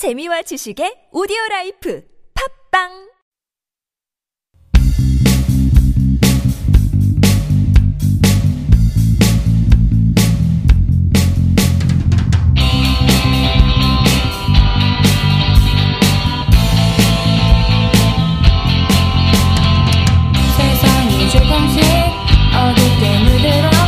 재미와 지식의 오디오 라이프 팝빵! 세상이 조금씩 어둡게 물들어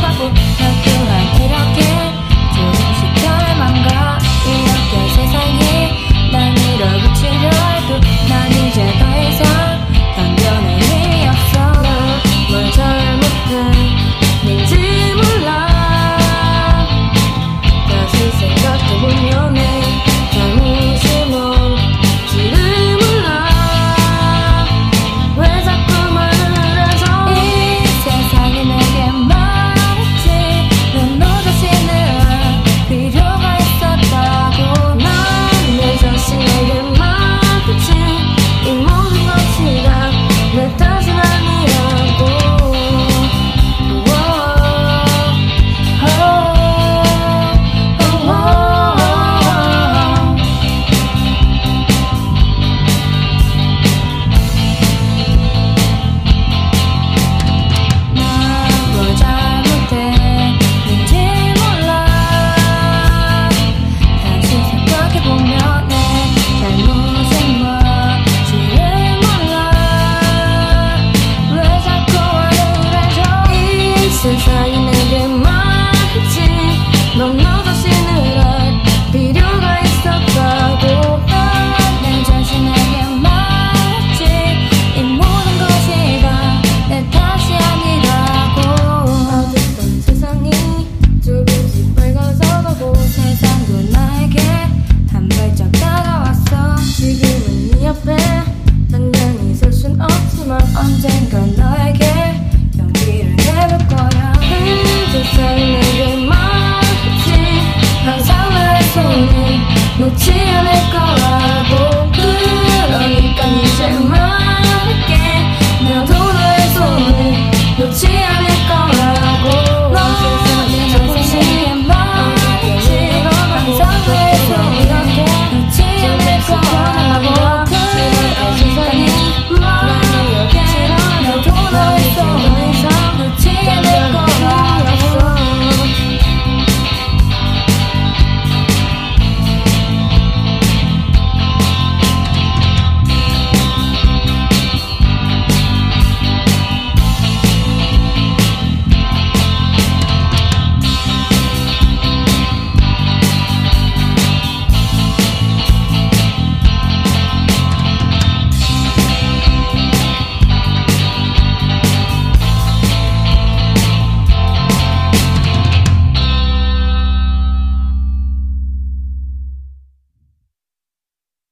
先刷